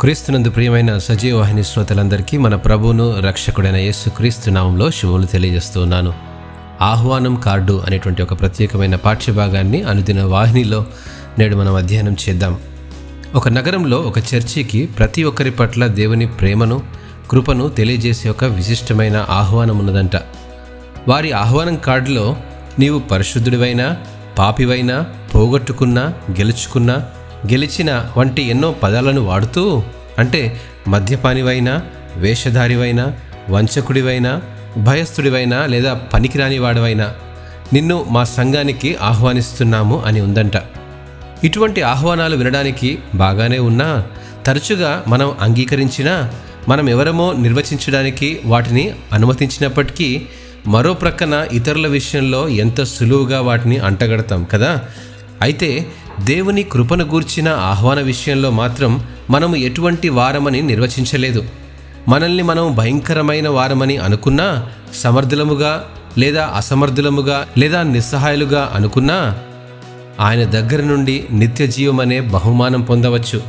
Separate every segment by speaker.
Speaker 1: క్రీస్తునందు ప్రియమైన సజీవవాహిని శ్రోతలందరికీ మన ప్రభువును రక్షకుడైన యేసు క్రీస్తు నామంలో శుభములు తెలియజేస్తూ ఉన్నాను. ఆహ్వానం కార్డు అనేటువంటి ఒక ప్రత్యేకమైన పాఠ్యభాగాన్ని అనుదిన వాహినిలో నేడు మనం అధ్యయనం చేద్దాం. ఒక నగరంలో ఒక చర్చికి ప్రతి ఒక్కరి పట్ల దేవుని ప్రేమను కృపను తెలియజేసే ఒక విశిష్టమైన ఆహ్వానం ఉన్నదంట. వారి ఆహ్వానం కార్డులో నీవు పరిశుద్ధుడివైనా పాపివైనా పోగొట్టుకున్నా గెలుచుకున్నా గెలిచిన వంటి ఎన్నో పదాలను వాడుతూ అంటే మద్యపానివైనా వేషధారివైనా వంచకుడివైనా భయస్థుడివైనా లేదా పనికిరాని వాడివైనా నిన్ను మా సంఘానికి ఆహ్వానిస్తున్నాము అని ఉందంట. ఇటువంటి ఆహ్వానాలు వినడానికి బాగానే ఉన్నా తరచుగా మనం అంగీకరించినా మనం ఎవరమో నిర్వచించడానికి వాటిని అనుమతించినప్పటికీ మరో ప్రక్కన ఇతరుల విషయంలో ఎంత సులువుగా వాటిని అంటగడతాం కదా? అయితే దేవుని కృపను గూర్చిన ఆహ్వాన విషయంలో మాత్రం మనము ఎటువంటి వారమని నిర్వచించలేదు. మనల్ని మనం భయంకరమైన వారమని అనుకున్నా సమర్థులముగా లేదా అసమర్థులముగా లేదా నిస్సహాయులుగా అనుకున్నా ఆయన దగ్గర నుండి నిత్య జీవం అనే బహుమానం పొందవచ్చు.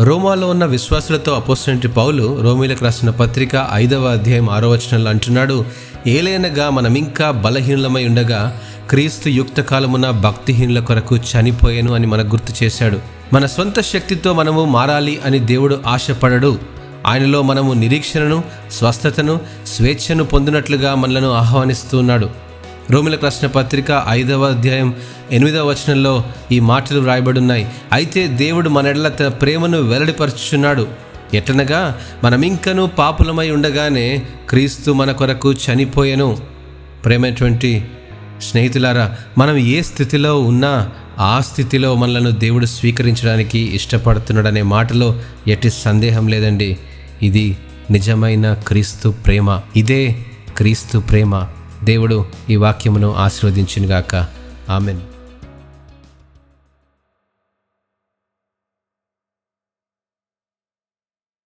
Speaker 1: రోమాలో ఉన్న విశ్వాసులతో అపోసినటి పౌలు రోమిలకు రాసిన పత్రిక ఐదవ అధ్యాయం ఆరో వచనంలో అంటున్నాడు ఏలైనగా మనం ఇంకా బలహీనులమై ఉండగా క్రీస్తు యుక్త కాలమున భక్తిహీనుల కొరకు చనిపోయాను అని మనకు గుర్తు చేశాడు. మన సొంత శక్తితో మనము మారాలి అని దేవుడు ఆశపడడు. ఆయనలో మనము నిరీక్షణను స్వస్థతను స్వేచ్ఛను పొందినట్లుగా మనలను ఆహ్వానిస్తున్నాడు రోమిల కృష్ణ పత్రిక ఐదవ అధ్యాయం ఎనిమిదవ వచనంలో ఈ మాటలు వ్రాయబడున్నాయి. అయితే దేవుడు మన ఎడల తన ప్రేమను వెల్లడిపరుచుచున్నాడు. ఎట్లనగా మనమింకను పాపులమై ఉండగానే క్రీస్తు మన కొరకు చనిపోయెను. ప్రేమైనటువంటి స్నేహితులారా మనం ఏ స్థితిలో ఉన్నా ఆ స్థితిలో మనలను దేవుడు స్వీకరించడానికి ఇష్టపడుతున్నాడనే మాటలో ఎట్టి సందేహం లేదండి. ఇది నిజమైన క్రీస్తు ప్రేమ. ఇదే క్రీస్తు ప్రేమ. దేవుడు ఈ వాక్యమును ఆశీర్వదించినగాక. ఆమెన్.